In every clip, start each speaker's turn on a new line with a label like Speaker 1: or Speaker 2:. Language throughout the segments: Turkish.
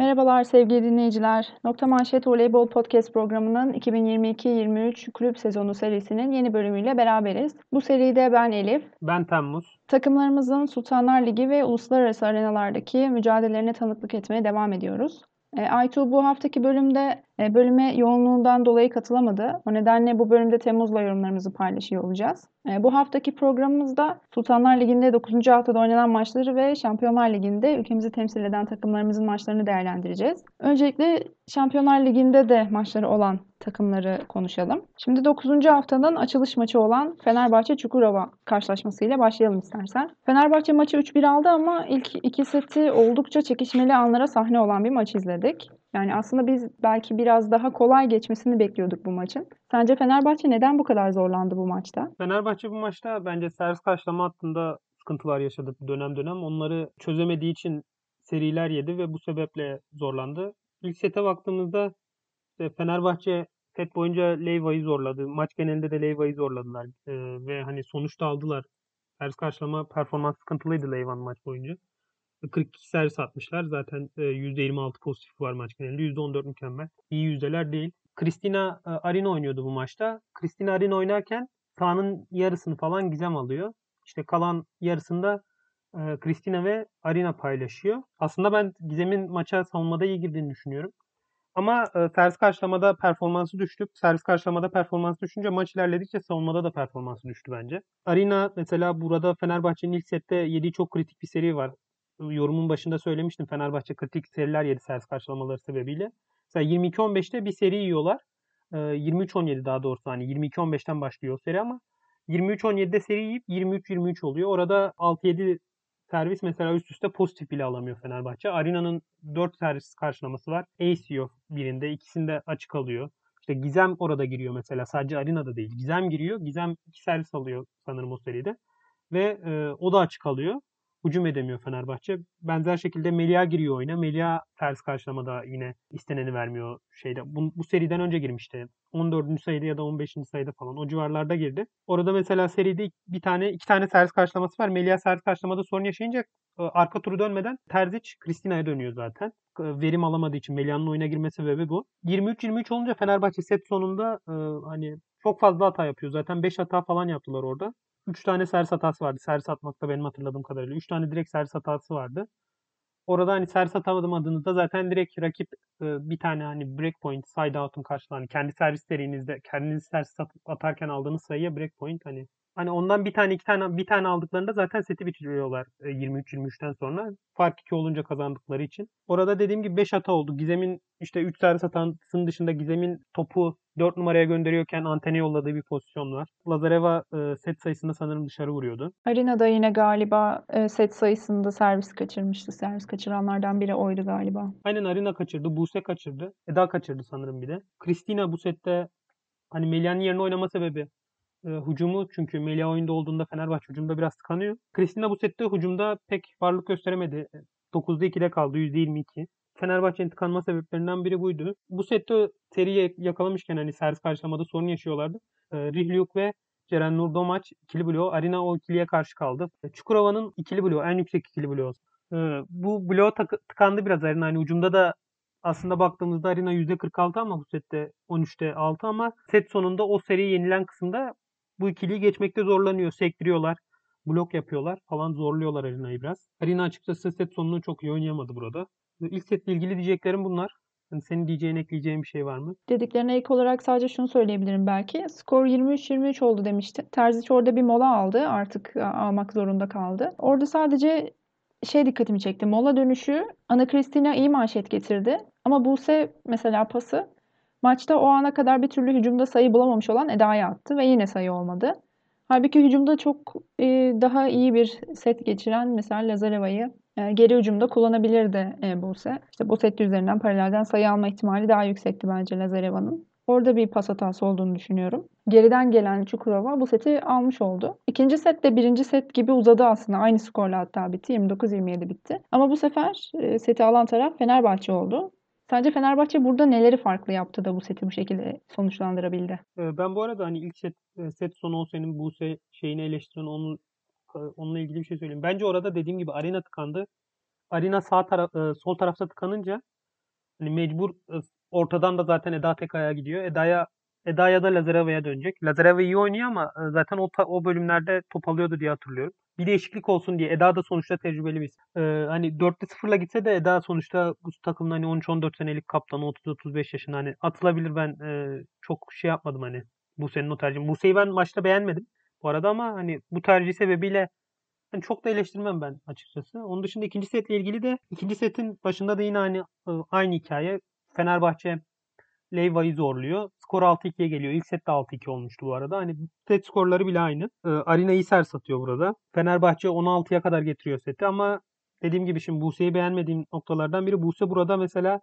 Speaker 1: Merhabalar sevgili dinleyiciler. Nokta Manşet Voleybol Podcast programının 2022-23 kulüp sezonu serisinin yeni bölümüyle beraberiz. Bu seride ben Elif.
Speaker 2: Ben Temmuz.
Speaker 1: Takımlarımızın Sultanlar Ligi ve uluslararası arenalardaki mücadelelerine tanıklık etmeye devam ediyoruz. E, Aytu bu haftaki bölümde bölüme yoğunluğundan dolayı katılamadı. O nedenle bu bölümde Temmuz'la yorumlarımızı paylaşıyor olacağız. E, bu haftaki programımızda Sultanlar Ligi'nde 9. haftada oynanan maçları ve Şampiyonlar Ligi'nde ülkemizi temsil eden takımlarımızın maçlarını değerlendireceğiz. Öncelikle Şampiyonlar Ligi'nde de maçları olan takımları konuşalım. Şimdi 9. haftanın açılış maçı olan Fenerbahçe Çukurova karşılaşmasıyla başlayalım istersen. Fenerbahçe maçı 3-1 aldı ama ilk iki seti oldukça çekişmeli anlara sahne olan bir maç izledik. Yani aslında biz belki biraz daha kolay geçmesini bekliyorduk bu maçın. Sence Fenerbahçe neden bu kadar zorlandı bu maçta?
Speaker 2: Fenerbahçe bu maçta bence servis karşılama hattında sıkıntılar yaşadı dönem dönem. Onları çözemediği için seriler yedi ve bu sebeple zorlandı. İlk sete baktığımızda işte Fenerbahçe set boyunca Leyva'yı zorladı. Maç genelinde de Leyva'yı zorladılar. Ee, ve hani sonuçta aldılar. Servis karşılama performans sıkıntılıydı Leyva'nın maç boyunca. 42 servis atmışlar. Zaten %26 e, pozitif var maç genelinde. %14 mükemmel. İyi yüzdeler değil. Kristina e, Arina oynuyordu bu maçta. Kristina Arina oynarken sahanın yarısını falan Gizem alıyor. İşte kalan yarısında Kristina ve Arina paylaşıyor. Aslında ben Gizem'in maça savunmada iyi girdiğini düşünüyorum. Ama e, servis karşılamada performansı düştü. Servis karşılamada performansı düşünce maç ilerledikçe savunmada da performansı düştü bence. Arina mesela burada Fenerbahçe'nin ilk sette yediği çok kritik bir seri var yorumun başında söylemiştim. Fenerbahçe kritik seriler yedi servis karşılamaları sebebiyle. Mesela 22-15'te bir seri yiyorlar. 23-17 daha doğrusu hani 22-15'ten başlıyor seri ama 23-17'de seri yiyip 23-23 oluyor. Orada 6-7 servis mesela üst üste pozitif bile alamıyor Fenerbahçe. Arina'nın 4 servis karşılaması var. Ace yiyor birinde. ikisinde açık alıyor. İşte Gizem orada giriyor mesela. Sadece Arina'da değil. Gizem giriyor. Gizem 2 servis alıyor sanırım o seride. Ve e, o da açık alıyor hücum edemiyor Fenerbahçe. Benzer şekilde Melia giriyor oyuna. Melia ters karşılamada yine isteneni vermiyor şeyde. Bu, bu seriden önce girmişti. 14. sayıda ya da 15. sayıda falan o civarlarda girdi. Orada mesela seride bir tane iki tane servis karşılaması var. Melia servis karşılamada sorun yaşayınca e, arka turu dönmeden Terzic Kristina'ya dönüyor zaten. Verim alamadığı için Melia'nın oyuna girme sebebi bu. 23-23 olunca Fenerbahçe set sonunda e, hani çok fazla hata yapıyor. Zaten 5 hata falan yaptılar orada. 3 tane servis hatası vardı. Servis atmakta benim hatırladığım kadarıyla. 3 tane direkt servis hatası vardı. Orada hani servis atamadım adınızda zaten direkt rakip bir tane hani break point side out'un karşılığını kendi servis derinizde kendiniz servis atarken aldığınız sayıya break point hani Hani ondan bir tane iki tane bir tane aldıklarında zaten seti bitiriyorlar 23-23'ten sonra. Fark 2 olunca kazandıkları için. Orada dediğim gibi 5 hata oldu. Gizem'in işte 3 servis hatasının dışında Gizem'in topu 4 numaraya gönderiyorken antene yolladığı bir pozisyon var. Lazareva e, set sayısında sanırım dışarı vuruyordu.
Speaker 1: Arina da yine galiba e, set sayısında servis kaçırmıştı. Servis kaçıranlardan biri oydu galiba.
Speaker 2: Aynen Arina kaçırdı. Buse kaçırdı. Eda kaçırdı sanırım bir de. Kristina bu sette hani Melia'nın yerine oynama sebebi e, hücumu çünkü Melia oyunda olduğunda Fenerbahçe hücumda biraz tıkanıyor. Kristina bu sette hücumda pek varlık gösteremedi. 9'da 2'de kaldı %22. Fenerbahçe'nin tıkanma sebeplerinden biri buydu. Bu sette seriye yakalamışken hani servis karşılamada sorun yaşıyorlardı. E, Rihlyuk ve Ceren Nurdomaç ikili bloğu. Arina o ikiliye karşı kaldı. E, Çukurova'nın ikili bloğu. En yüksek ikili bloğu. E, bu bloğu tıkandı biraz Arina. Hani ucumda da aslında baktığımızda Arena %46 ama bu sette 13'te 6 ama set sonunda o seri yenilen kısımda bu ikiliyi geçmekte zorlanıyor. Sektiriyorlar. Blok yapıyorlar falan zorluyorlar Arena'yı biraz. Arena açıkçası set sonunu çok iyi oynayamadı burada. İlk setle ilgili diyeceklerim bunlar. Hani senin diyeceğin, ekleyeceğin bir şey var mı?
Speaker 1: Dediklerine ilk olarak sadece şunu söyleyebilirim belki. Skor 23-23 oldu demişti. Terzic orada bir mola aldı. Artık almak zorunda kaldı. Orada sadece şey dikkatimi çekti. Mola dönüşü Ana Cristina iyi manşet getirdi. Ama Buse mesela pası Maçta o ana kadar bir türlü hücumda sayı bulamamış olan Eda'ya attı ve yine sayı olmadı. Halbuki hücumda çok e, daha iyi bir set geçiren mesela Lazareva'yı e, geri hücumda kullanabilirdi e, Buse. İşte bu set üzerinden paralelden sayı alma ihtimali daha yüksekti bence Lazareva'nın. Orada bir pas hatası olduğunu düşünüyorum. Geriden gelen Çukurova bu seti almış oldu. İkinci set de birinci set gibi uzadı aslında. Aynı skorla hatta bitti. 29-27 bitti. Ama bu sefer e, seti alan taraf Fenerbahçe oldu. Sence Fenerbahçe burada neleri farklı yaptı da bu seti bu şekilde sonuçlandırabildi?
Speaker 2: Ben bu arada hani ilk set, set sonu o senin bu şeyini eleştiren onun onunla ilgili bir şey söyleyeyim. Bence orada dediğim gibi arena tıkandı. Arena sağ taraf sol tarafta tıkanınca Hani mecbur ıı, ortadan da zaten Eda tek ayağa gidiyor. Eda'ya Eda'ya da Lazareva'ya dönecek. Lazareva iyi oynuyor ama e, zaten o, o bölümlerde top alıyordu diye hatırlıyorum. Bir değişiklik olsun diye. Eda da sonuçta tecrübeli bir. Ee, hani 4'te 0'la gitse de Eda sonuçta bu takımın hani 13-14 senelik kaptanı 30-35 yaşında hani atılabilir ben e, çok şey yapmadım hani bu senin o tercihin. Buse'yi ben maçta beğenmedim bu arada ama hani bu tercih sebebiyle hani çok da eleştirmem ben açıkçası. Onun dışında ikinci setle ilgili de ikinci setin başında da yine aynı e, aynı hikaye. Fenerbahçe Leyva'yı zorluyor. Skor 6-2'ye geliyor. İlk sette 6-2 olmuştu bu arada. Hani set skorları bile aynı. Ee, Arina Iser satıyor burada. Fenerbahçe 16'ya kadar getiriyor seti ama dediğim gibi şimdi Buse'yi beğenmediğim noktalardan biri Buse burada mesela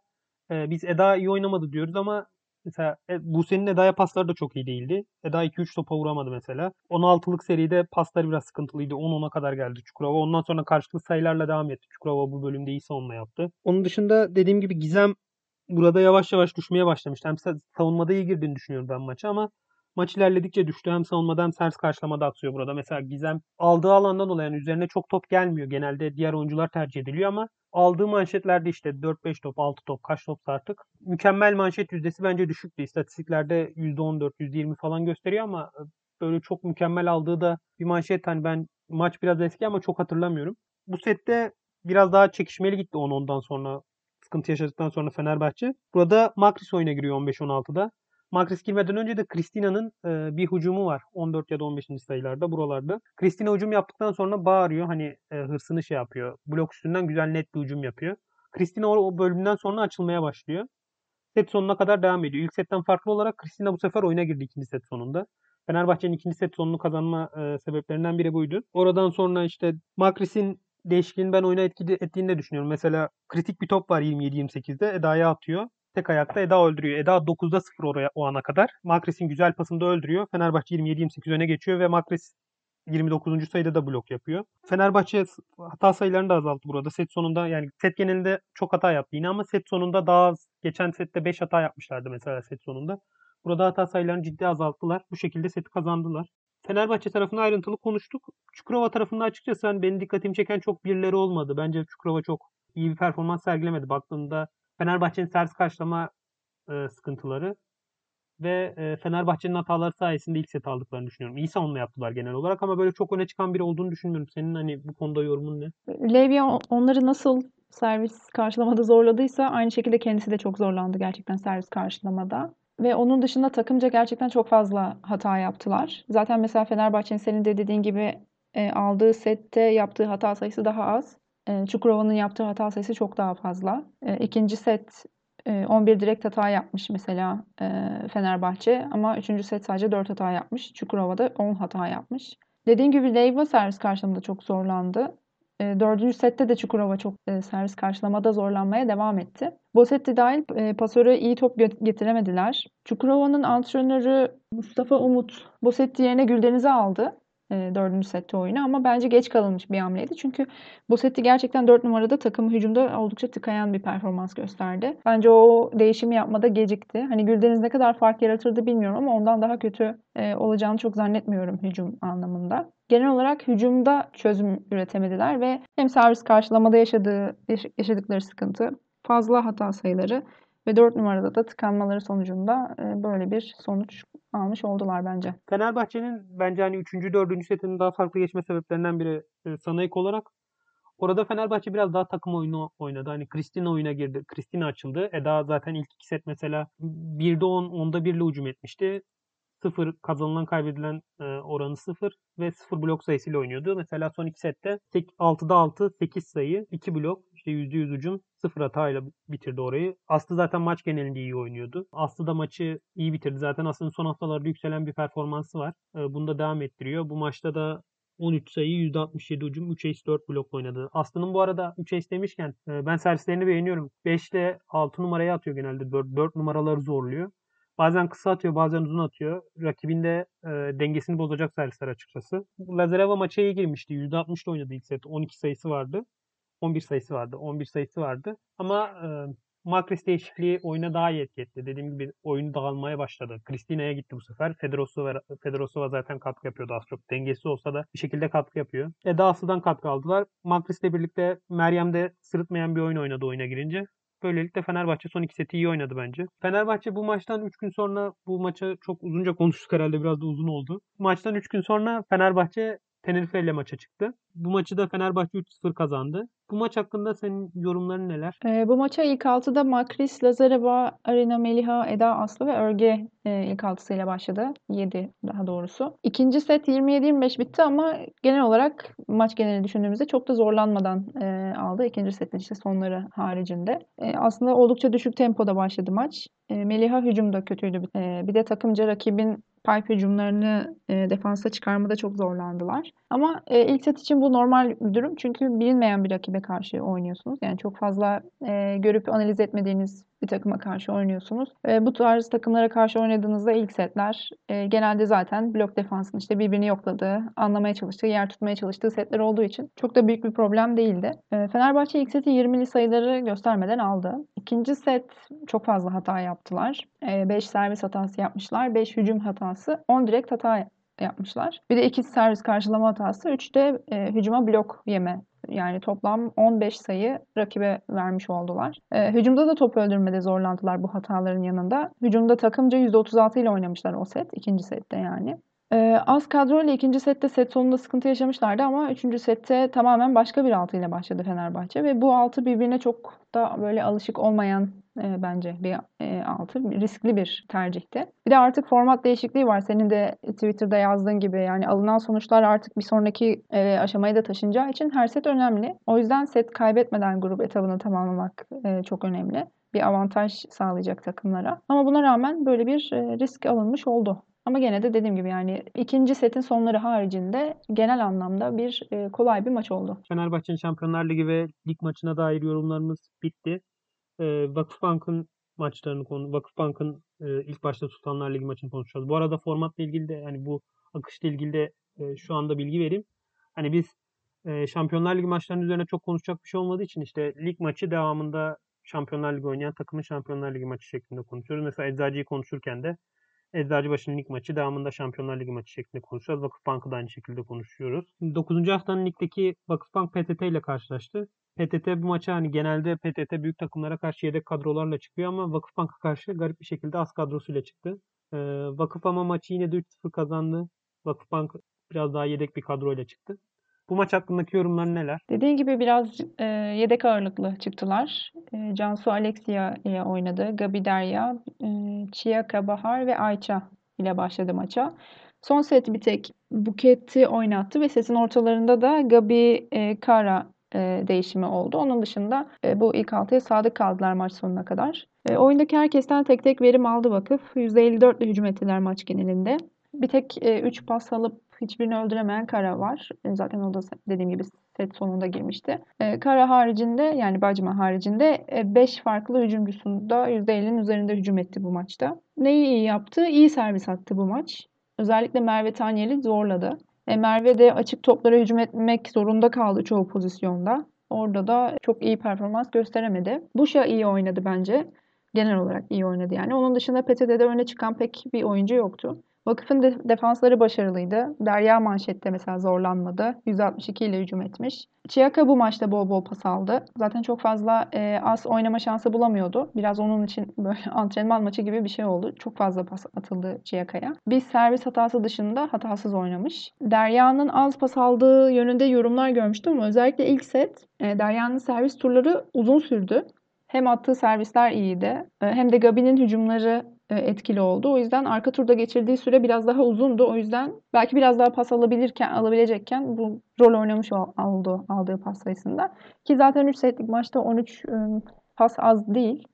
Speaker 2: e, biz Eda iyi oynamadı diyoruz ama mesela e, Buse'nin Eda'ya pasları da çok iyi değildi. Eda 2-3 topa vuramadı mesela. 16'lık seride pasları biraz sıkıntılıydı. 10-10'a kadar geldi Çukurova. Ondan sonra karşılıklı sayılarla devam etti. Çukurova bu bölümde iyi savunma yaptı. Onun dışında dediğim gibi Gizem burada yavaş yavaş düşmeye başlamıştı. Hem sa- savunmada iyi girdiğini düşünüyorum ben maça ama maç ilerledikçe düştü. Hem savunmada hem servis karşılamada aksıyor burada. Mesela Gizem aldığı alandan dolayı yani üzerine çok top gelmiyor. Genelde diğer oyuncular tercih ediliyor ama aldığı manşetlerde işte 4-5 top, 6 top, kaç topsa artık. Mükemmel manşet yüzdesi bence düşüktü. İstatistiklerde %14, %20 falan gösteriyor ama böyle çok mükemmel aldığı da bir manşet hani ben maç biraz eski ama çok hatırlamıyorum. Bu sette biraz daha çekişmeli gitti 10-10'dan sonra sıkıntı yaşadıktan sonra Fenerbahçe. Burada Makris oyuna giriyor 15-16'da. Makris girmeden önce de Kristina'nın e, bir hücumu var. 14 ya da 15. sayılarda buralarda. Kristina hücum yaptıktan sonra bağırıyor. Hani e, hırsını şey yapıyor. Blok üstünden güzel net bir hücum yapıyor. Kristina o, o bölümden sonra açılmaya başlıyor. Set sonuna kadar devam ediyor. İlk setten farklı olarak Kristina bu sefer oyuna girdi ikinci set sonunda. Fenerbahçe'nin ikinci set sonunu kazanma e, sebeplerinden biri buydu. Oradan sonra işte Makris'in değişikliğini ben oyuna etkili, ettiğini de düşünüyorum. Mesela kritik bir top var 27-28'de. Eda'ya atıyor. Tek ayakta Eda öldürüyor. Eda 9'da 0 oraya o ana kadar. Makris'in güzel pasını da öldürüyor. Fenerbahçe 27-28 öne geçiyor ve Makris 29. sayıda da blok yapıyor. Fenerbahçe hata sayılarını da azalttı burada. Set sonunda yani set genelinde çok hata yaptı yine ama set sonunda daha az. Geçen sette 5 hata yapmışlardı mesela set sonunda. Burada hata sayılarını ciddi azalttılar. Bu şekilde seti kazandılar. Fenerbahçe tarafında ayrıntılı konuştuk. Çukurova tarafında açıkçası hani benim dikkatimi çeken çok birileri olmadı. Bence Çukurova çok iyi bir performans sergilemedi. Baktığımda Fenerbahçe'nin servis karşılama e, sıkıntıları ve e, Fenerbahçe'nin hataları sayesinde ilk set aldıklarını düşünüyorum. İyi savunma yaptılar genel olarak ama böyle çok öne çıkan biri olduğunu düşünmüyorum. Senin hani bu konuda yorumun ne?
Speaker 1: Levya onları nasıl servis karşılamada zorladıysa aynı şekilde kendisi de çok zorlandı gerçekten servis karşılamada. Ve onun dışında takımca gerçekten çok fazla hata yaptılar. Zaten mesela Fenerbahçe'nin senin de dediğin gibi e, aldığı sette yaptığı hata sayısı daha az. E, Çukurova'nın yaptığı hata sayısı çok daha fazla. E, ikinci set e, 11 direkt hata yapmış mesela e, Fenerbahçe ama üçüncü set sadece 4 hata yapmış. Çukurova'da 10 hata yapmış. Dediğim gibi Leyva servis karşılamada çok zorlandı. E, dördüncü sette de Çukurova çok e, servis karşılamada zorlanmaya devam etti. Bosetti dahil e, pasöre iyi top getiremediler. Çukurova'nın antrenörü Mustafa Umut Bosetti yerine Güldeniz'i aldı dördüncü sette oyunu ama bence geç kalınmış bir hamleydi. Çünkü Bosetti gerçekten 4 numarada takım hücumda oldukça tıkayan bir performans gösterdi. Bence o değişimi yapmada gecikti. Hani Güldeniz ne kadar fark yaratırdı bilmiyorum ama ondan daha kötü e, olacağını çok zannetmiyorum hücum anlamında. Genel olarak hücumda çözüm üretemediler ve hem servis karşılamada yaşadığı yaşadıkları sıkıntı, fazla hata sayıları ve 4 numarada da tıkanmaları sonucunda e, böyle bir sonuç almış oldular bence.
Speaker 2: Fenerbahçe'nin bence hani 3. 4. setinin daha farklı geçme sebeplerinden biri e, sana ek olarak orada Fenerbahçe biraz daha takım oyunu oynadı. Hani Kristina oyuna girdi. Kristina açıldı. Eda zaten ilk iki set mesela 1'de 10, 10'da 1 ile hücum etmişti. 0 kazanılan kaybedilen e, oranı 0 ve 0 blok sayısıyla oynuyordu. Mesela son iki sette 6'da 6, 8 sayı, 2 blok, işte %100 hücum, 0 hatayla bitirdi orayı. Aslı zaten maç genelinde iyi oynuyordu. Aslı da maçı iyi bitirdi. Zaten Aslı'nın son haftalarda yükselen bir performansı var. E, bunu da devam ettiriyor. Bu maçta da 13 sayı, %67 hücum, 3 ace 4 blok oynadı. Aslı'nın bu arada 3 ace demişken e, ben servislerini beğeniyorum. 5 ile 6 numaraya atıyor genelde. 4, 4 numaraları zorluyor. Bazen kısa atıyor, bazen uzun atıyor. Rakibin de e, dengesini bozacak servisler açıkçası. Lazareva maça iyi girmişti. %60'da oynadı ilk set. 12 sayısı vardı. 11 sayısı vardı. 11 sayısı vardı. Ama e, Makris değişikliği oyuna daha iyi etki etti. Dediğim gibi oyun dağılmaya başladı. Kristina'ya gitti bu sefer. Fedorosova, Fedorosova zaten katkı yapıyordu az çok. Dengesi olsa da bir şekilde katkı yapıyor. Eda Aslı'dan katkı aldılar. Makris'le birlikte Meryem de sırıtmayan bir oyun oynadı oyuna girince. Böylelikle Fenerbahçe son iki seti iyi oynadı bence. Fenerbahçe bu maçtan 3 gün sonra bu maça çok uzunca konuştuk herhalde biraz da uzun oldu. Maçtan 3 gün sonra Fenerbahçe Tenerife ile maça çıktı. Bu maçı da Fenerbahçe 3-0 kazandı. Bu maç hakkında senin yorumların neler?
Speaker 1: E, bu maça ilk altıda Makris, Lazareva, Arina Meliha, Eda Aslı ve Örge e, ilk altısıyla başladı. 7 daha doğrusu. İkinci set 27-25 bitti ama genel olarak maç geneli düşündüğümüzde çok da zorlanmadan e, aldı. İkinci setin işte sonları haricinde. E, aslında oldukça düşük tempoda başladı maç. E, Meliha hücum da kötüydü. E, bir de takımca rakibin pipe hücumlarını e, defansa çıkarmada çok zorlandılar. Ama e, ilk set için bu normal bir durum. Çünkü bilinmeyen bir rakibe karşı oynuyorsunuz. Yani çok fazla e, görüp analiz etmediğiniz bir takıma karşı oynuyorsunuz. E, bu tarz takımlara karşı oynadığınızda ilk setler e, genelde zaten blok defansın işte birbirini yokladığı, anlamaya çalıştığı, yer tutmaya çalıştığı setler olduğu için çok da büyük bir problem değildi. E, Fenerbahçe ilk seti 20'li sayıları göstermeden aldı. İkinci set çok fazla hata yaptılar. 5 e, servis hatası yapmışlar, 5 hücum hatası, 10 direkt hata yapmışlar. Bir de iki servis karşılama hatası, 3 de e, hücuma blok yeme yani toplam 15 sayı rakibe vermiş oldular. E, hücumda da top öldürmede zorlandılar bu hataların yanında. Hücumda takımca %36 ile oynamışlar o set. ikinci sette yani. E, az kadroyla ikinci sette set sonunda sıkıntı yaşamışlardı ama üçüncü sette tamamen başka bir altı ile başladı Fenerbahçe. Ve bu altı birbirine çok da böyle alışık olmayan e, bence bir e, altı. Riskli bir tercihti. Bir de artık format değişikliği var. Senin de Twitter'da yazdığın gibi yani alınan sonuçlar artık bir sonraki e, aşamaya da taşınacağı için her set önemli. O yüzden set kaybetmeden grup etabını tamamlamak e, çok önemli. Bir avantaj sağlayacak takımlara. Ama buna rağmen böyle bir e, risk alınmış oldu. Ama gene de dediğim gibi yani ikinci setin sonları haricinde genel anlamda bir e, kolay bir maç oldu.
Speaker 2: Fenerbahçe'nin Şampiyonlar Ligi ve lig maçına dair yorumlarımız bitti. E, Vakıfbank'ın maçlarını konu Vakıfbank'ın e, ilk başta Sultanlar Ligi maçını konuşacağız. Bu arada formatla ilgili de yani bu akışla ilgili de e, şu anda bilgi vereyim. Hani biz e, Şampiyonlar Ligi maçlarının üzerine çok konuşacak bir şey olmadığı için işte lig maçı devamında Şampiyonlar Ligi oynayan takımın Şampiyonlar Ligi maçı şeklinde konuşuyoruz. Mesela Eczacı'yı konuşurken de Eczacıbaşı'nın lig maçı devamında Şampiyonlar Ligi maçı şeklinde konuşuyoruz. Vakıfbank'ı da aynı şekilde konuşuyoruz. 9. haftanın ligdeki Vakıfbank PTT ile karşılaştı. PTT bu maça hani genelde PTT büyük takımlara karşı yedek kadrolarla çıkıyor ama Vakıfbank'a karşı garip bir şekilde az kadrosuyla çıktı. Ee, Vakıf ama maçı yine de 3-0 kazandı. Vakıfbank biraz daha yedek bir kadroyla çıktı. Bu maç hakkındaki yorumların neler?
Speaker 1: Dediğin gibi biraz e, yedek ağırlıklı çıktılar. E, Cansu Alexia ile oynadı. Gabi Derya, e, Chiyaka Bahar ve Ayça ile başladı maça. Son set bir tek Buket'i oynattı ve setin ortalarında da Gabi e, Kara e, değişimi oldu. Onun dışında e, bu ilk altıya sadık kaldılar maç sonuna kadar. E, oyundaki herkesten tek tek verim aldı vakıf. %54 ile hücum ettiler maç genelinde. Bir tek 3 e, pas alıp hiçbirini öldüremeyen Kara var. E, zaten o da dediğim gibi set sonunda girmişti. E, Kara haricinde yani Bacma haricinde 5 farklı hücumcusunda %50'nin üzerinde hücum etti bu maçta. Neyi iyi yaptı? İyi servis attı bu maç. Özellikle Merve Tanyeli zorladı. E, Merve de açık toplara hücum etmek zorunda kaldı çoğu pozisyonda. Orada da çok iyi performans gösteremedi. Buşa iyi oynadı bence. Genel olarak iyi oynadı yani. Onun dışında PTT'de öne çıkan pek bir oyuncu yoktu. Vakıfın de defansları başarılıydı. Derya manşette mesela zorlanmadı. 162 ile hücum etmiş. Çiyaka bu maçta bol bol pas aldı. Zaten çok fazla e, az oynama şansı bulamıyordu. Biraz onun için böyle antrenman maçı gibi bir şey oldu. Çok fazla pas atıldı Çiyaka'ya. Bir servis hatası dışında hatasız oynamış. Derya'nın az pas aldığı yönünde yorumlar görmüştüm ama özellikle ilk set e, Derya'nın servis turları uzun sürdü. Hem attığı servisler iyiydi e, hem de Gabi'nin hücumları etkili oldu. O yüzden arka turda geçirdiği süre biraz daha uzundu. O yüzden belki biraz daha pas alabilirken, alabilecekken bu rol oynamış oldu aldığı pas sayısında. Ki zaten 3 setlik maçta 13 ıı, pas az değil.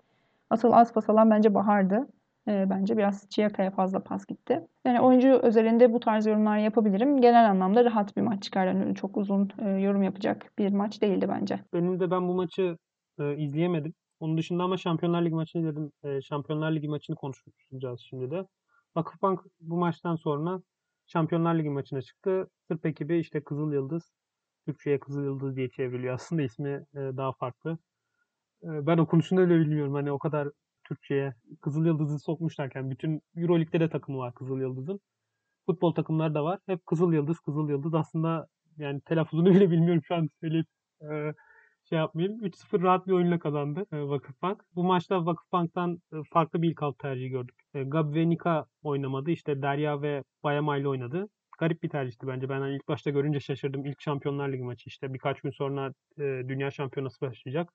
Speaker 1: Asıl az pas alan bence Bahar'dı. E, bence biraz Çiyaka'ya fazla pas gitti. Yani oyuncu özelinde bu tarz yorumlar yapabilirim. Genel anlamda rahat bir maç çıkar. Yani çok uzun e, yorum yapacak bir maç değildi bence.
Speaker 2: Benim de ben bu maçı e, izleyemedim. Onun dışında ama Şampiyonlar Ligi maçını dedim. E, Şampiyonlar Ligi maçını konuşacağız şimdi de. Vakıfbank bu maçtan sonra Şampiyonlar Ligi maçına çıktı. Sırp ekibi işte Kızıl Yıldız. Türkçe'ye Kızıl Yıldız diye çevriliyor. Aslında ismi e, daha farklı. E, ben okunuşunu öyle bilmiyorum. Hani o kadar Türkçe'ye Kızıl Yıldız'ı sokmuşlarken bütün Euroleague'de de takımı var Kızıl Yıldız'ın. Futbol takımları da var. Hep Kızıl Yıldız, Kızıl Yıldız. Aslında yani telaffuzunu bile bilmiyorum şu an söyleyip. E, şey yapmayayım. 3-0 rahat bir oyunla kazandı e, Vakıfbank. Bu maçta Vakıfbank'tan e, farklı bir ilk alt tercihi gördük. E, Gabi ve Nika oynamadı. İşte Derya ve Bayama ile oynadı. Garip bir tercihti bence. Ben hani ilk başta görünce şaşırdım. İlk Şampiyonlar Ligi maçı işte birkaç gün sonra Dünya Şampiyonası başlayacak.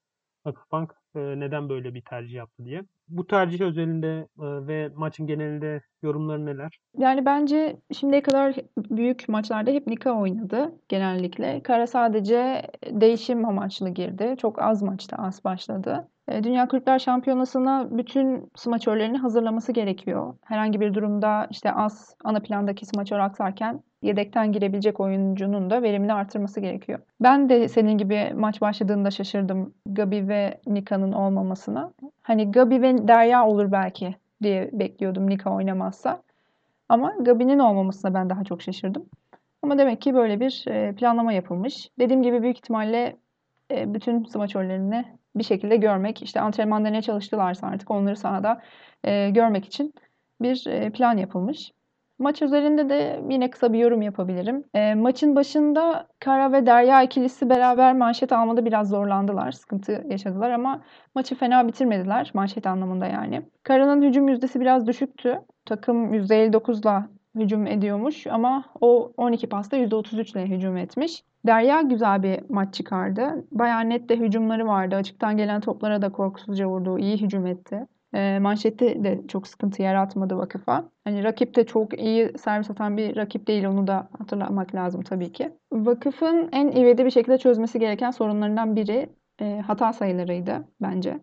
Speaker 2: Vakıfbank neden böyle bir tercih yaptı diye. Bu tercih özelinde e, ve maçın genelinde yorumları neler?
Speaker 1: Yani bence şimdiye kadar büyük maçlarda hep Nika oynadı genellikle. Kara sadece değişim amaçlı girdi. Çok az maçta az başladı. E, Dünya Kulüpler Şampiyonası'na bütün smaçörlerini hazırlaması gerekiyor. Herhangi bir durumda işte az ana plandaki smaçör aksarken yedekten girebilecek oyuncunun da verimini artırması gerekiyor. Ben de senin gibi maç başladığında şaşırdım Gabi ve Nika'nın olmamasına. Hani Gabi ve Derya olur belki diye bekliyordum Nika oynamazsa. Ama Gabi'nin olmamasına ben daha çok şaşırdım. Ama demek ki böyle bir e, planlama yapılmış. Dediğim gibi büyük ihtimalle e, bütün smaçörlerini bir şekilde görmek, işte antrenmanda ne çalıştılarsa artık onları sahada e, görmek için bir plan yapılmış. Maç üzerinde de yine kısa bir yorum yapabilirim. E, maçın başında Kara ve Derya ikilisi beraber manşet almada biraz zorlandılar. Sıkıntı yaşadılar ama maçı fena bitirmediler manşet anlamında yani. Kara'nın hücum yüzdesi biraz düşüktü. Takım %59'la hücum ediyormuş ama o 12 pasta %33 ile hücum etmiş. Derya güzel bir maç çıkardı. Bayağı net de hücumları vardı. Açıktan gelen toplara da korkusuzca vurdu. İyi hücum etti. Manşette de çok sıkıntı yaratmadı vakıfa. Hani rakip de çok iyi servis atan bir rakip değil onu da hatırlamak lazım tabii ki. Vakıfın en ivedi bir şekilde çözmesi gereken sorunlarından biri hata sayılarıydı bence.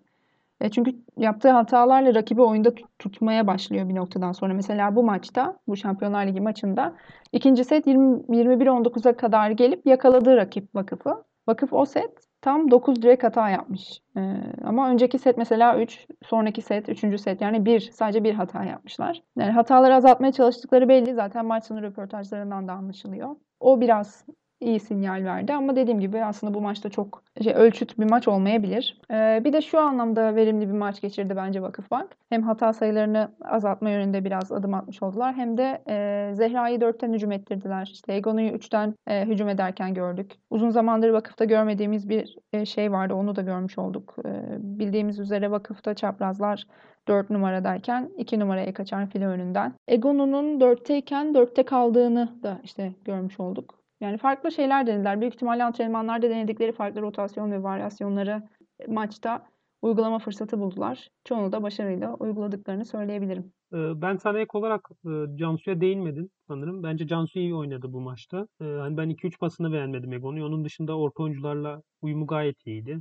Speaker 1: E, çünkü yaptığı hatalarla rakibi oyunda tutmaya başlıyor bir noktadan sonra. Mesela bu maçta, bu Şampiyonlar Ligi maçında ikinci set 21-19'a kadar gelip yakaladığı rakip Vakıf'ı. Vakıf o set tam 9 direk hata yapmış. Ee, ama önceki set mesela 3, sonraki set, 3. set yani 1, sadece bir hata yapmışlar. Yani hataları azaltmaya çalıştıkları belli. Zaten maç röportajlarından da anlaşılıyor. O biraz iyi sinyal verdi ama dediğim gibi aslında bu maçta çok şey, ölçüt bir maç olmayabilir. Ee, bir de şu anlamda verimli bir maç geçirdi bence Vakıfbank. Hem hata sayılarını azaltma yönünde biraz adım atmış oldular hem de e, Zehra'yı 4'ten hücum ettirdiler. İşte Egonu'yu 3'ten e, hücum ederken gördük. Uzun zamandır vakıfta görmediğimiz bir e, şey vardı onu da görmüş olduk. E, bildiğimiz üzere vakıfta çaprazlar 4 numaradayken 2 numaraya kaçan file önünden. Egonu'nun 4'teyken 4'te kaldığını da işte görmüş olduk. Yani farklı şeyler denediler. Büyük ihtimalle antrenmanlarda denedikleri farklı rotasyon ve varyasyonları maçta uygulama fırsatı buldular. Çoğunu da başarıyla uyguladıklarını söyleyebilirim.
Speaker 2: Ben sana ek olarak Cansu'ya değinmedin sanırım. Bence Cansu iyi oynadı bu maçta. Hani ben 2-3 pasını beğenmedim Egon'u. Onun dışında orta oyuncularla uyumu gayet iyiydi.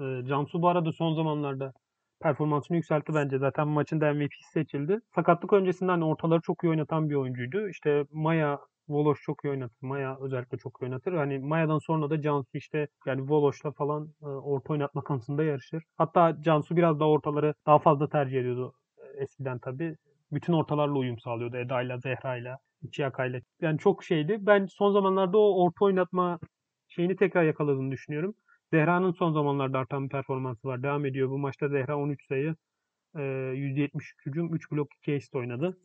Speaker 2: Cansu bu arada son zamanlarda performansını yükseltti bence. Zaten maçın da MVP'si seçildi. Sakatlık öncesinden ortaları çok iyi oynatan bir oyuncuydu. İşte Maya Voloş çok iyi oynatır. Maya özellikle çok iyi oynatır. Hani Maya'dan sonra da Cansu işte yani Voloş'la falan e, orta oynatma konusunda yarışır. Hatta Cansu biraz da ortaları daha fazla tercih ediyordu e, eskiden tabii. Bütün ortalarla uyum sağlıyordu. Eda'yla, Zehra'yla, Çiyaka'yla. Yani çok şeydi. Ben son zamanlarda o orta oynatma şeyini tekrar yakaladığını düşünüyorum. Zehra'nın son zamanlarda artan bir performansı var. Devam ediyor. Bu maçta Zehra 13 sayı, %70 hücum, 3 blok 2 asist oynadı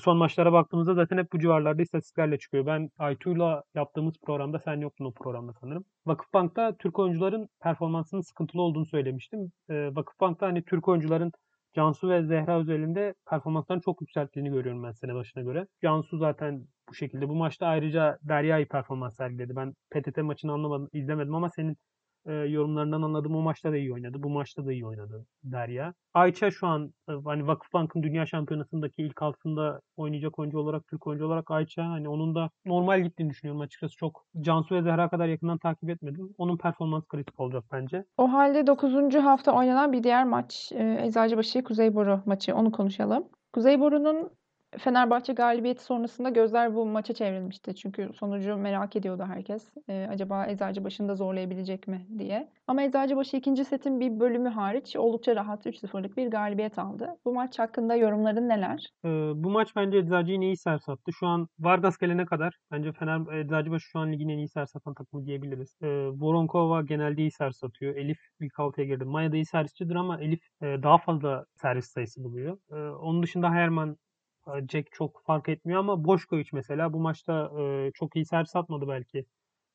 Speaker 2: son maçlara baktığımızda zaten hep bu civarlarda istatistiklerle çıkıyor. Ben Aytu'yla yaptığımız programda sen yoktun o programda sanırım. Vakıfbank'ta Türk oyuncuların performansının sıkıntılı olduğunu söylemiştim. Vakıfbank'ta hani Türk oyuncuların Cansu ve Zehra özelinde performanslarını çok yükselttiğini görüyorum ben sene başına göre. Cansu zaten bu şekilde. Bu maçta ayrıca Derya iyi performans sergiledi. Ben PTT maçını anlamadım, izlemedim ama senin e, yorumlarından anladım. O maçta da iyi oynadı. Bu maçta da iyi oynadı Derya. Ayça şu an e, hani Vakıfbank'ın Dünya Şampiyonası'ndaki ilk altında oynayacak oyuncu olarak, Türk oyuncu olarak Ayça hani onun da normal gittiğini düşünüyorum açıkçası. Çok Cansu ve Zehra kadar yakından takip etmedim. Onun performans kritik olacak bence.
Speaker 1: O halde 9. hafta oynanan bir diğer maç e, Eczacıbaşı Kuzeyboru maçı. Onu konuşalım. Kuzeyboru'nun Fenerbahçe galibiyeti sonrasında gözler bu maça çevrilmişti. Çünkü sonucu merak ediyordu herkes. Ee, acaba Eczacıbaşı'nı da zorlayabilecek mi diye. Ama Eczacıbaşı ikinci setin bir bölümü hariç oldukça rahat 3-0'lık bir galibiyet aldı. Bu maç hakkında yorumların neler?
Speaker 2: Ee, bu maç bence Eczacı'yı iyi sersattı. Şu an Vargas gelene kadar bence Fener Eczacıbaşı şu an ligin en iyi sersatan takımı diyebiliriz. Ee, Voronkova genelde iyi sersatıyor. Elif ilk altıya girdi. Maya da iyi servisçidir ama Elif e, daha fazla servis sayısı buluyor. Ee, onun dışında Herman Jack çok fark etmiyor ama Boşkovic mesela bu maçta e, çok iyi servis atmadı belki.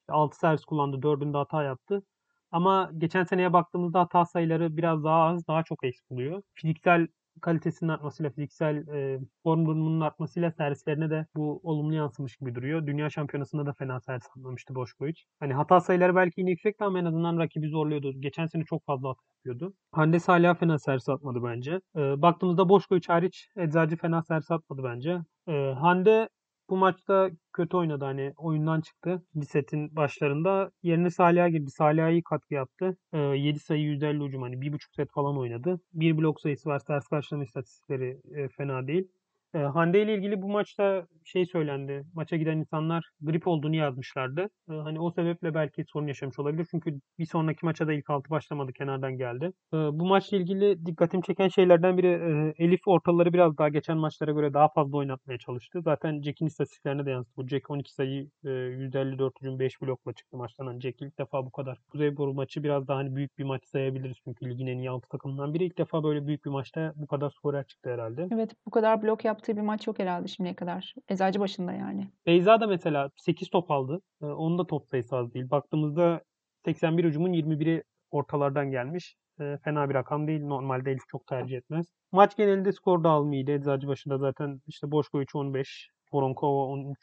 Speaker 2: 6 servis kullandı. 4'ünde hata yaptı. Ama geçen seneye baktığımızda hata sayıları biraz daha az, daha çok eş buluyor. Fiziksel kalitesinin artmasıyla, fiziksel e, form durumunun artmasıyla servislerine de bu olumlu yansımış gibi duruyor. Dünya şampiyonasında da fena servis atmamıştı Boşkoviç. Hani hata sayıları belki yine yüksekti ama en azından rakibi zorluyordu. Geçen sene çok fazla hata yapıyordu. Hande hala fena servis atmadı bence. E, baktığımızda Boşkoviç hariç Eczacı fena servis atmadı bence. E, Hande bu maçta kötü oynadı hani oyundan çıktı bir setin başlarında. Yerine Salih'a girdi. Salih'a iyi katkı yaptı. Ee, 7 sayı 150 hücum hani 1.5 set falan oynadı. Bir blok sayısı var. Ters karşılama istatistikleri e, fena değil. E, Hande ile ilgili bu maçta şey söylendi. Maça giden insanlar grip olduğunu yazmışlardı. E, hani o sebeple belki sorun yaşamış olabilir. Çünkü bir sonraki maça da ilk altı başlamadı. Kenardan geldi. E, bu maçla ilgili dikkatimi çeken şeylerden biri e, Elif ortaları biraz daha geçen maçlara göre daha fazla oynatmaya çalıştı. Zaten Jack'in istatistiklerine de yansıdı. Bu Jack 12 sayı e, 154 hücum 5 blokla çıktı maçtan. Hani Jack ilk defa bu kadar. Kuzeyboru maçı biraz daha hani büyük bir maç sayabiliriz. Çünkü ligin en iyi 6 takımından biri. ilk defa böyle büyük bir maçta bu kadar skorer çıktı herhalde.
Speaker 1: Evet bu kadar blok yaptığı bir maç yok herhalde şimdiye kadar. Eczacı başında yani.
Speaker 2: Beyza da mesela 8 top aldı. Ee, onun da top sayısı az değil. Baktığımızda 81 hücumun 21'i ortalardan gelmiş. Ee, fena bir rakam değil. Normalde Elif çok tercih etmez. Maç genelinde skor dağılımı iyiydi. Eczacı başında zaten işte Boşkoviç 15, Voronkova 13,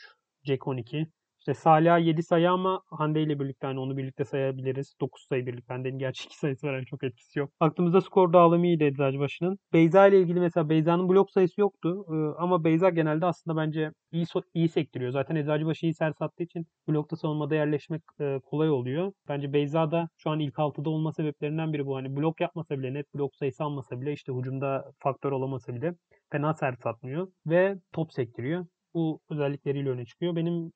Speaker 2: Jack 12. İşte Salih 7 sayı ama Hande ile birlikte hani onu birlikte sayabiliriz. 9 sayı birlikte. Hande'nin gerçi 2 sayısı var yani çok etkisi yok. Baktığımızda skor dağılımı iyiydi Eczacıbaşı'nın. Beyza ile ilgili mesela Beyza'nın blok sayısı yoktu. Ee, ama Beyza genelde aslında bence iyi iyi sektiriyor. Zaten Eczacıbaşı iyi sers attığı için blokta savunmada yerleşmek e, kolay oluyor. Bence Beyza da şu an ilk altıda olma sebeplerinden biri bu. Hani blok yapmasa bile, net blok sayısı almasa bile, işte hücumda faktör olamasa bile fena sert atmıyor ve top sektiriyor. Bu özellikleriyle öne çıkıyor. Benim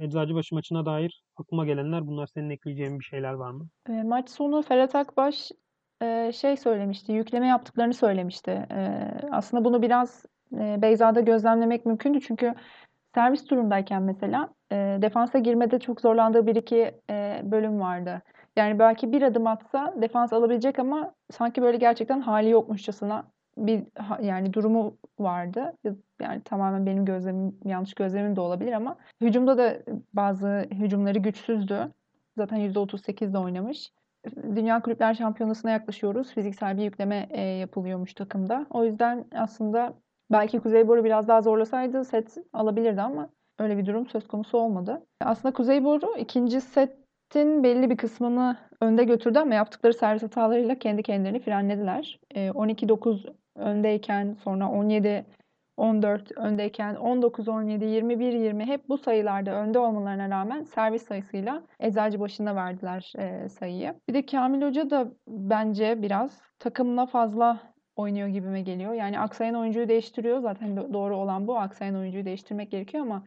Speaker 2: Eczacıbaşı maçına dair aklıma gelenler bunlar. Senin ekleyeceğin bir şeyler var mı?
Speaker 1: E, maç sonu Ferhat Akbaş e, şey söylemişti, yükleme yaptıklarını söylemişti. E, aslında bunu biraz e, Beyza'da gözlemlemek mümkündü çünkü servis turundayken mesela e, defansa girmede çok zorlandığı bir iki bölüm vardı. Yani belki bir adım atsa defans alabilecek ama sanki böyle gerçekten hali yokmuşçasına bir yani durumu vardı. Yani tamamen benim gözlemim, yanlış gözlemim de olabilir ama hücumda da bazı hücumları güçsüzdü. Zaten %38 de oynamış. Dünya Kulüpler Şampiyonası'na yaklaşıyoruz. Fiziksel bir yükleme e, yapılıyormuş takımda. O yüzden aslında belki Kuzeyboru biraz daha zorlasaydı set alabilirdi ama öyle bir durum söz konusu olmadı. Aslında Kuzeyboru ikinci setin belli bir kısmını önde götürdü ama yaptıkları servis hatalarıyla kendi kendilerini frenlediler. E, 12-9 öndeyken sonra 17 14 öndeyken 19 17 21 20 hep bu sayılarda önde olmalarına rağmen servis sayısıyla eczacı başına verdiler e, sayıyı. Bir de Kamil Hoca da bence biraz takımla fazla oynuyor gibime geliyor. Yani aksayan oyuncuyu değiştiriyor. Zaten doğru olan bu. Aksayan oyuncuyu değiştirmek gerekiyor ama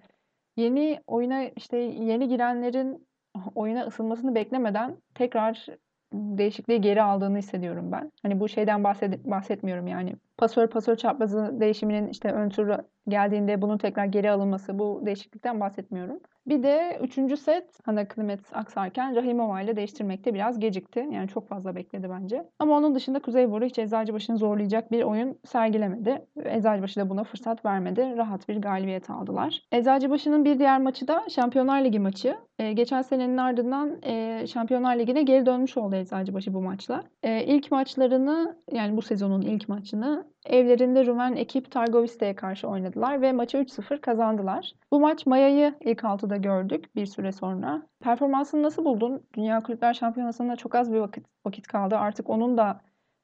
Speaker 1: yeni oyuna işte yeni girenlerin oyuna ısınmasını beklemeden tekrar değişikliği geri aldığını hissediyorum ben. Hani bu şeyden bahset bahsetmiyorum yani. Pasör pasör çaprazı değişiminin işte ön tura geldiğinde bunun tekrar geri alınması bu değişiklikten bahsetmiyorum. Bir de üçüncü set Hana Klimet aksarken Rahimova ile değiştirmekte biraz gecikti. Yani çok fazla bekledi bence. Ama onun dışında Kuzeyboru hiç Eczacıbaşı'nı zorlayacak bir oyun sergilemedi. Eczacıbaşı da buna fırsat vermedi. Rahat bir galibiyet aldılar. Eczacıbaşı'nın bir diğer maçı da Şampiyonlar Ligi maçı. Ee, geçen senenin ardından e, Şampiyonlar Ligi'ne geri dönmüş oldu Eczacıbaşı bu maçla. E, ilk maçlarını yani bu sezonun ilk maçını evlerinde Rumen ekip Targoviste'ye karşı oynadılar ve maçı 3-0 kazandılar. Bu maç Maya'yı ilk altıda gördük bir süre sonra. Performansını nasıl buldun? Dünya Kulüpler Şampiyonası'nda çok az bir vakit, vakit kaldı. Artık onun da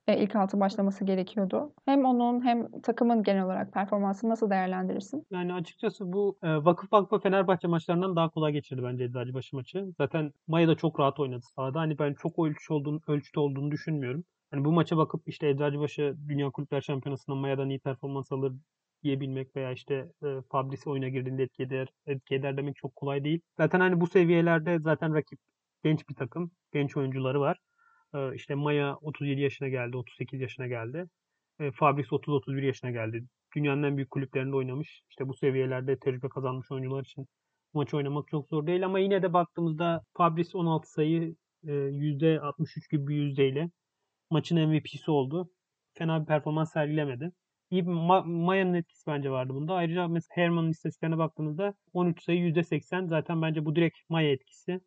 Speaker 1: e, ilk altı başlaması gerekiyordu. Hem onun hem takımın genel olarak performansını nasıl değerlendirirsin?
Speaker 2: Yani açıkçası bu e, Vakıfbank ve Fenerbahçe maçlarından daha kolay geçirdi bence Eczacıbaşı maçı. Zaten Maya da çok rahat oynadı sahada. Hani ben çok ölçü olduğunu, ölçüde olduğunu düşünmüyorum. Hani bu maça bakıp işte Eczacıbaşı Dünya Kulüpler Şampiyonası'nda Maya'dan iyi performans alır diyebilmek veya işte e, Fabrice oyuna girdiğinde etki eder, etki eder demek çok kolay değil. Zaten hani bu seviyelerde zaten rakip genç bir takım, genç oyuncuları var. E, işte Maya 37 yaşına geldi, 38 yaşına geldi. E, Fabrice 30-31 yaşına geldi. Dünyanın en büyük kulüplerinde oynamış. İşte bu seviyelerde tecrübe kazanmış oyuncular için maç oynamak çok zor değil ama yine de baktığımızda Fabrice 16 sayı e, %63 gibi bir yüzdeyle maçın MVP'si oldu. Fena bir performans sergilemedi. İyi Ma- Maya'nın etkisi bence vardı bunda. Ayrıca mesela Herman'ın istatistiklerine baktığımızda 13 sayı %80 zaten bence bu direkt Maya etkisi.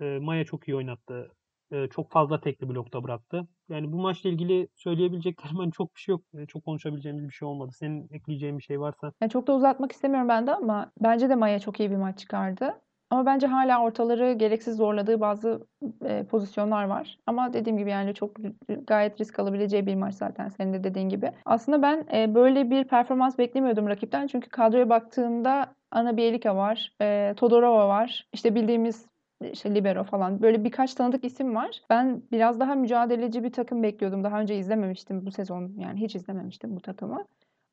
Speaker 2: E, Maya çok iyi oynattı e, çok fazla tekli blokta bıraktı. Yani bu maçla ilgili söyleyebileceklerim hani çok bir şey yok. E, çok konuşabileceğimiz bir şey olmadı. Senin ekleyeceğin bir şey varsa.
Speaker 1: Yani çok da uzatmak istemiyorum ben de ama bence de Maya çok iyi bir maç çıkardı. Ama bence hala ortaları gereksiz zorladığı bazı e, pozisyonlar var. Ama dediğim gibi yani çok gayet risk alabileceği bir maç zaten senin de dediğin gibi. Aslında ben e, böyle bir performans beklemiyordum rakipten. Çünkü kadroya baktığımda Ana Bielika var, e, Todorova var. İşte bildiğimiz işte libero falan böyle birkaç tanıdık isim var. Ben biraz daha mücadeleci bir takım bekliyordum. Daha önce izlememiştim bu sezon. Yani hiç izlememiştim bu takımı.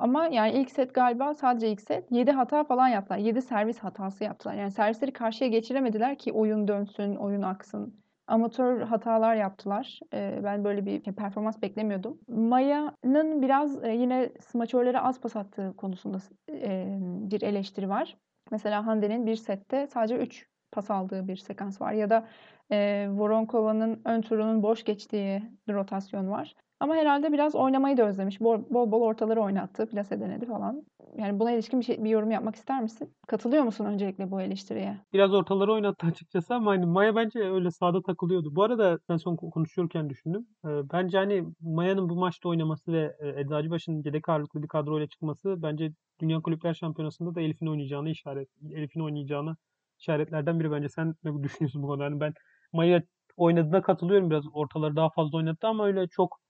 Speaker 1: Ama yani ilk set galiba sadece ilk set 7 hata falan yaptılar. 7 servis hatası yaptılar. Yani servisleri karşıya geçiremediler ki oyun dönsün, oyun aksın. Amatör hatalar yaptılar. Ee, ben böyle bir performans beklemiyordum. Maya'nın biraz e, yine smaçörlere az pas attığı konusunda e, bir eleştiri var. Mesela Hande'nin bir sette sadece 3 pas aldığı bir sekans var. Ya da e, Voronkova'nın ön turunun boş geçtiği bir rotasyon var. Ama herhalde biraz oynamayı da özlemiş. Bol bol, ortaları oynattı. Plase denedi falan. Yani buna ilişkin bir, şey, bir yorum yapmak ister misin? Katılıyor musun öncelikle bu eleştiriye?
Speaker 2: Biraz ortaları oynattı açıkçası ama hani Maya bence öyle sağda takılıyordu. Bu arada ben son konuşurken düşündüm. Bence hani Maya'nın bu maçta oynaması ve Eczacıbaşı'nın yedek ağırlıklı bir kadroyla çıkması bence Dünya Kulüpler Şampiyonası'nda da Elif'in oynayacağını işaret, Elif'in oynayacağını işaretlerden biri bence. Sen ne düşünüyorsun bu konuda? Yani ben Maya oynadığına katılıyorum biraz. Ortaları daha fazla oynattı ama öyle çok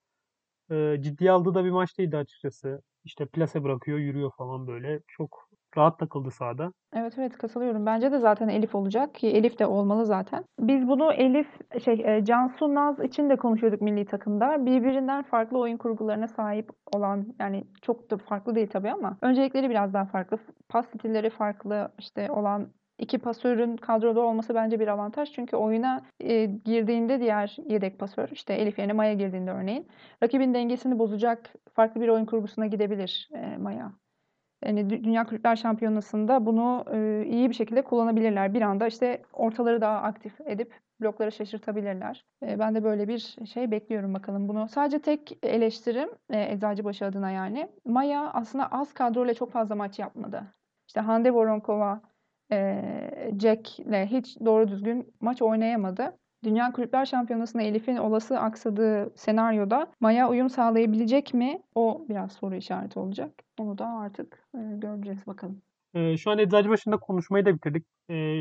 Speaker 2: e, ciddiye aldığı da bir maç değildi açıkçası. İşte plase bırakıyor, yürüyor falan böyle. Çok rahat takıldı sahada.
Speaker 1: Evet evet katılıyorum. Bence de zaten Elif olacak ki Elif de olmalı zaten. Biz bunu Elif şey Cansu Naz için de konuşuyorduk milli takımda. Birbirinden farklı oyun kurgularına sahip olan yani çok da farklı değil tabii ama öncelikleri biraz daha farklı. Pas stilleri farklı işte olan iki pasörün kadroda olması bence bir avantaj. Çünkü oyuna e, girdiğinde diğer yedek pasör, işte Elif yerine Maya girdiğinde örneğin, rakibin dengesini bozacak farklı bir oyun kurgusuna gidebilir e, Maya. Yani Dünya Kulüpler Şampiyonası'nda bunu e, iyi bir şekilde kullanabilirler. Bir anda işte ortaları daha aktif edip blokları şaşırtabilirler. E, ben de böyle bir şey bekliyorum bakalım bunu. Sadece tek eleştirim e, Eczacıbaşı adına yani. Maya aslında az kadroyla çok fazla maç yapmadı. İşte Hande Voronkova, Jack'le hiç doğru düzgün maç oynayamadı. Dünya Kulüpler Şampiyonası'nda Elif'in olası aksadığı senaryoda Maya uyum sağlayabilecek mi? O biraz soru işareti olacak. Onu da artık göreceğiz bakalım.
Speaker 2: şu an Eczacıbaşı'nda konuşmayı da bitirdik.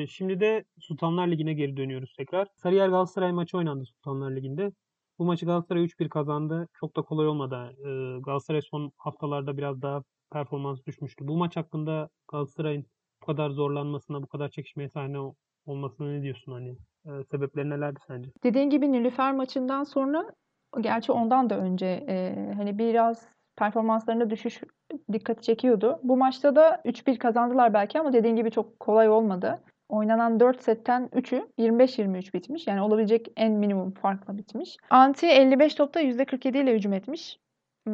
Speaker 2: şimdi de Sultanlar Ligi'ne geri dönüyoruz tekrar. Sarıyer Galatasaray maçı oynandı Sultanlar Ligi'nde. Bu maçı Galatasaray 3-1 kazandı. Çok da kolay olmadı. Galatasaray son haftalarda biraz daha performans düşmüştü. Bu maç hakkında Galatasaray'ın bu kadar zorlanmasına, bu kadar çekişmeye sahne olmasına ne diyorsun hani? E, sebepleri nelerdi sence?
Speaker 1: Dediğin gibi Nilüfer maçından sonra gerçi ondan da önce e, hani biraz performanslarında düşüş dikkati çekiyordu. Bu maçta da 3-1 kazandılar belki ama dediğin gibi çok kolay olmadı. Oynanan 4 setten 3'ü 25-23 bitmiş. Yani olabilecek en minimum farkla bitmiş. Anti 55 topta %47 ile hücum etmiş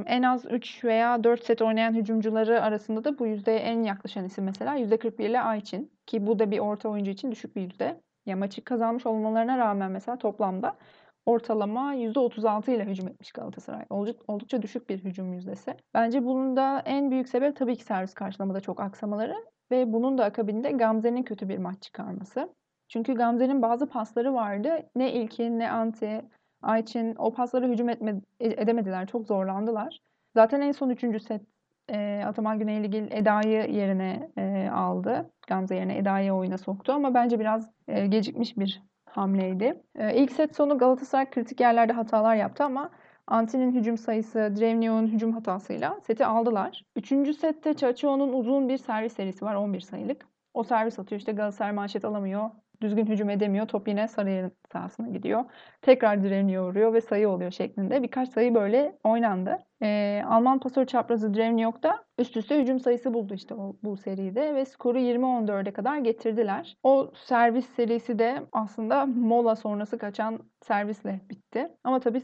Speaker 1: en az 3 veya 4 set oynayan hücumcuları arasında da bu yüzdeye en yaklaşan isim mesela %41 ile Ayçin. Ki bu da bir orta oyuncu için düşük bir yüzde. Ya maçı kazanmış olmalarına rağmen mesela toplamda ortalama %36 ile hücum etmiş Galatasaray. Oldukça düşük bir hücum yüzdesi. Bence bunun da en büyük sebep tabii ki servis karşılamada çok aksamaları ve bunun da akabinde Gamze'nin kötü bir maç çıkarması. Çünkü Gamze'nin bazı pasları vardı. Ne ilkin ne anti Ayçin o paslara hücum etme, e, edemediler. Çok zorlandılar. Zaten en son üçüncü set e, Ataman Güneyligil Eda'yı yerine e, aldı. Gamze yerine Eda'yı oyuna soktu ama bence biraz e, gecikmiş bir hamleydi. E, ilk set sonu Galatasaray kritik yerlerde hatalar yaptı ama Anti'nin hücum sayısı, Drevnio'nun hücum hatasıyla seti aldılar. Üçüncü sette Çaçio'nun uzun bir servis serisi var 11 sayılık. O servis atıyor işte Galatasaray manşet alamıyor düzgün hücum edemiyor. Top yine Sarıyer'in sahasına gidiyor. Tekrar direniyor vuruyor ve sayı oluyor şeklinde. Birkaç sayı böyle oynandı. Ee, Alman pasör çaprazı Drevniok da üst üste hücum sayısı buldu işte o, bu seride ve skoru 20-14'e kadar getirdiler. O servis serisi de aslında mola sonrası kaçan servisle bitti. Ama tabii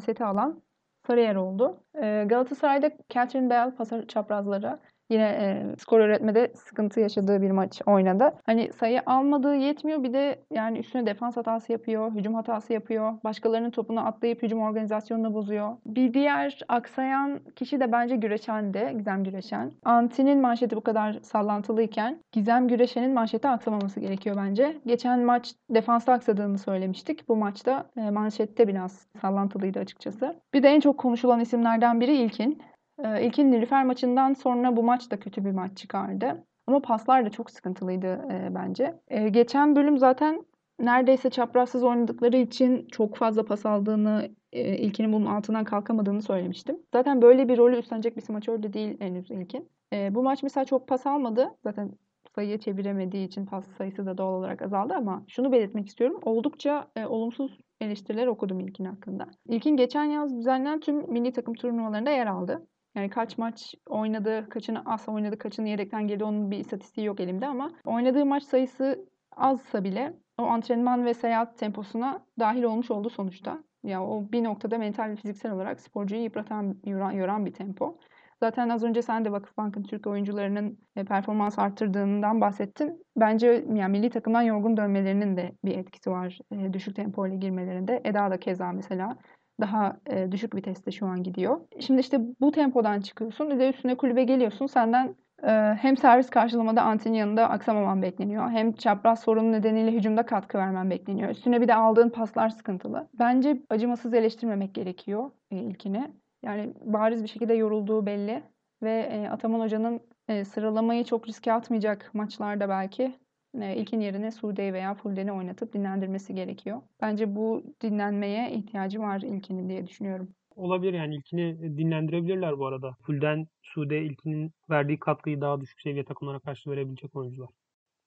Speaker 1: seti alan Sarıyer oldu. Ee, Galatasaray'da Catherine Bell pasör çaprazları Yine e, skor üretmede sıkıntı yaşadığı bir maç oynadı. Hani sayı almadığı yetmiyor bir de yani üstüne defans hatası yapıyor, hücum hatası yapıyor. Başkalarının topunu atlayıp hücum organizasyonunu bozuyor. Bir diğer aksayan kişi de bence Güreşen'di. Gizem Güreşen. Anti'nin manşeti bu kadar sallantılıyken Gizem Güreşen'in manşeti aksamaması gerekiyor bence. Geçen maç defansta aksadığını söylemiştik. Bu maçta e, manşette biraz sallantılıydı açıkçası. Bir de en çok konuşulan isimlerden biri İlkin. E, İlkin Nilüfer maçından sonra bu maç da kötü bir maç çıkardı. Ama paslar da çok sıkıntılıydı e, bence. E, geçen bölüm zaten neredeyse çaprazsız oynadıkları için çok fazla pas aldığını, e, İlkin'in bunun altından kalkamadığını söylemiştim. Zaten böyle bir rolü üstlenecek bir smaçör de değil henüz İlkin. Bu maç mesela çok pas almadı. Zaten sayıya çeviremediği için pas sayısı da doğal olarak azaldı ama şunu belirtmek istiyorum. Oldukça e, olumsuz eleştiriler okudum İlkin hakkında. İlkin geçen yaz düzenlenen tüm milli takım turnuvalarında yer aldı. Yani kaç maç oynadı, kaçını az oynadı, kaçını yedekten geldi onun bir istatistiği yok elimde ama oynadığı maç sayısı azsa bile o antrenman ve seyahat temposuna dahil olmuş oldu sonuçta. Ya o bir noktada mental ve fiziksel olarak sporcuyu yıpratan, yoran, yoran bir tempo. Zaten az önce sen de Vakıfbank'ın Türk oyuncularının e, performans arttırdığından bahsettin. Bence yani milli takımdan yorgun dönmelerinin de bir etkisi var e, düşük tempo ile girmelerinde. Eda da keza mesela daha e, düşük viteste şu an gidiyor. Şimdi işte bu tempodan çıkıyorsun. Bir de üstüne kulübe geliyorsun. Senden e, hem servis karşılamada Antin'in yanında aksamaman bekleniyor. Hem çapraz sorunu nedeniyle hücumda katkı vermen bekleniyor. Üstüne bir de aldığın paslar sıkıntılı. Bence acımasız eleştirmemek gerekiyor e, ilkini. Yani bariz bir şekilde yorulduğu belli ve e, Ataman Hoca'nın e, sıralamayı çok riske atmayacak maçlarda belki ilkin yerine Sude'yi veya Fulden'i oynatıp dinlendirmesi gerekiyor. Bence bu dinlenmeye ihtiyacı var ilkinin diye düşünüyorum.
Speaker 2: Olabilir yani ilkini dinlendirebilirler bu arada. Fulden, Sude ilkinin verdiği katkıyı daha düşük seviye takımlara karşı verebilecek oyuncular.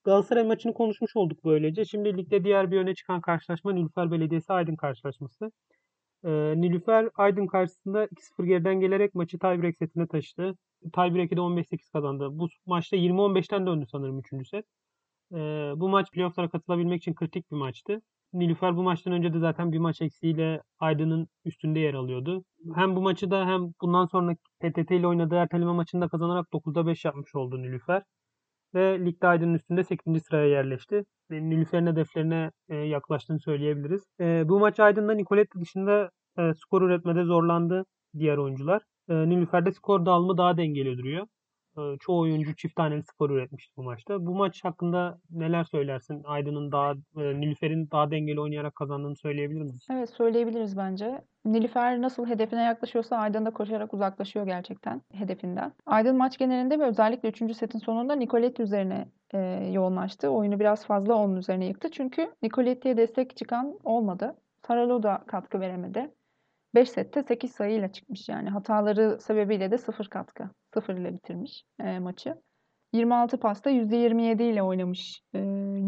Speaker 2: Galatasaray maçını konuşmuş olduk böylece. Şimdi ligde diğer bir öne çıkan karşılaşma Nilüfer Belediyesi Aydın karşılaşması. Ee, Nilüfer Aydın karşısında 2-0 geriden gelerek maçı tiebreak setine taşıdı. Tiebreak'i de 15-8 kazandı. Bu maçta 20-15'ten döndü sanırım 3. set. Ee, bu maç playofflara katılabilmek için kritik bir maçtı. Nilüfer bu maçtan önce de zaten bir maç eksiğiyle Aydın'ın üstünde yer alıyordu. Hem bu maçı da hem bundan sonra PTT ile oynadığı erteleme maçında kazanarak 9'da 5 yapmış oldu Nilüfer. Ve ligde Aydın'ın üstünde 8. sıraya yerleşti. Nilüfer'in hedeflerine e, yaklaştığını söyleyebiliriz. E, bu maç Aydın'da Nicoletti dışında e, skor üretmede zorlandı diğer oyuncular. E, Nilüfer'de skor dağılımı daha dengeli duruyor. E, çoğu oyuncu çift taneli skor üretmişti bu maçta. Bu maç hakkında neler söylersin? Aydın'ın daha, e, Nilüfer'in daha dengeli oynayarak kazandığını söyleyebilir miyiz?
Speaker 1: Evet söyleyebiliriz bence. Nilüfer nasıl hedefine yaklaşıyorsa Aydın da koşarak uzaklaşıyor gerçekten hedefinden. Aydın maç genelinde ve özellikle 3. setin sonunda Nicoletti üzerine e, yoğunlaştı. Oyunu biraz fazla onun üzerine yıktı. Çünkü Nicoletti'ye destek çıkan olmadı. Saralo da katkı veremedi. 5 sette 8 sayıyla çıkmış yani. Hataları sebebiyle de 0 katkı. 0 ile bitirmiş e, maçı. 26 pasta %27 ile oynamış. E,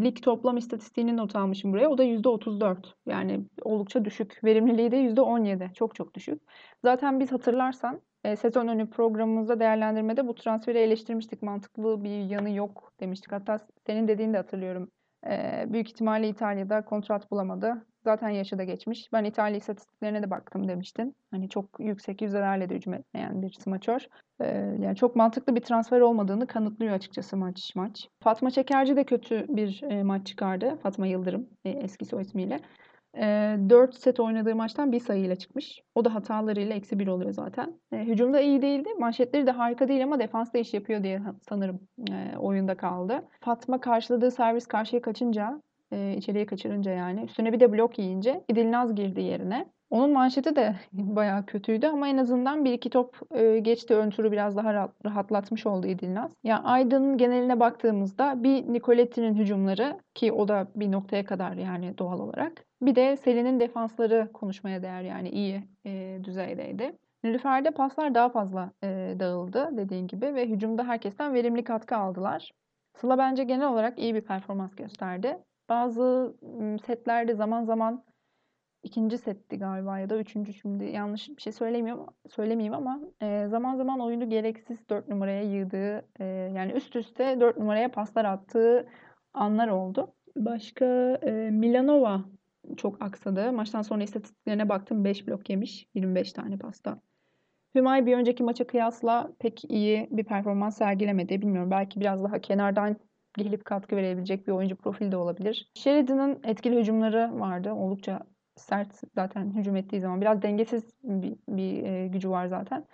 Speaker 1: lig toplam istatistiğini not almışım buraya. O da %34. Yani oldukça düşük. Verimliliği de %17. Çok çok düşük. Zaten biz hatırlarsan e, sezon önü programımızda değerlendirmede bu transferi eleştirmiştik. Mantıklı bir yanı yok demiştik. Hatta senin dediğini de hatırlıyorum. E, büyük ihtimalle İtalya'da kontrat bulamadı. Zaten yaşı da geçmiş. Ben İtalya istatistiklerine de baktım demiştin. Hani çok yüksek yüzdelerle de hücum etmeyen bir smaçör. Ee, yani çok mantıklı bir transfer olmadığını kanıtlıyor açıkçası maç maç. Fatma Çekerci de kötü bir e, maç çıkardı. Fatma Yıldırım e, eski soy ismiyle. E, 4 set oynadığı maçtan bir sayıyla çıkmış. O da hatalarıyla eksi bir oluyor zaten. E, hücumda iyi değildi. Manşetleri de harika değil ama defansta iş yapıyor diye sanırım e, oyunda kaldı. Fatma karşıladığı servis karşıya kaçınca e, içeriye kaçırınca yani. Üstüne bir de blok yiyince İdilnaz girdi yerine. Onun manşeti de bayağı kötüydü ama en azından bir iki top e, geçti. Ön turu biraz daha rahatlatmış oldu İdilnaz. Ya yani Aydın'ın geneline baktığımızda bir Nicoletti'nin hücumları ki o da bir noktaya kadar yani doğal olarak. Bir de Selin'in defansları konuşmaya değer yani iyi e, düzeydeydi. Nilüfer'de paslar daha fazla e, dağıldı dediğin gibi ve hücumda herkesten verimli katkı aldılar. Sıla bence genel olarak iyi bir performans gösterdi. Bazı setlerde zaman zaman ikinci setti galiba ya da üçüncü şimdi yanlış bir şey söylemiyorum söylemeyeyim ama e, zaman zaman oyunu gereksiz dört numaraya yığdığı e, yani üst üste dört numaraya paslar attığı anlar oldu. Başka e, Milanova çok aksadı. Maçtan sonra istatistiklerine baktım 5 blok yemiş. 25 tane pasta. Hümay bir önceki maça kıyasla pek iyi bir performans sergilemedi. Bilmiyorum belki biraz daha kenardan gelip katkı verebilecek bir oyuncu profili de olabilir. Sheridan'ın etkili hücumları vardı. Oldukça sert zaten hücum ettiği zaman. Biraz dengesiz bir, bir e, gücü var zaten.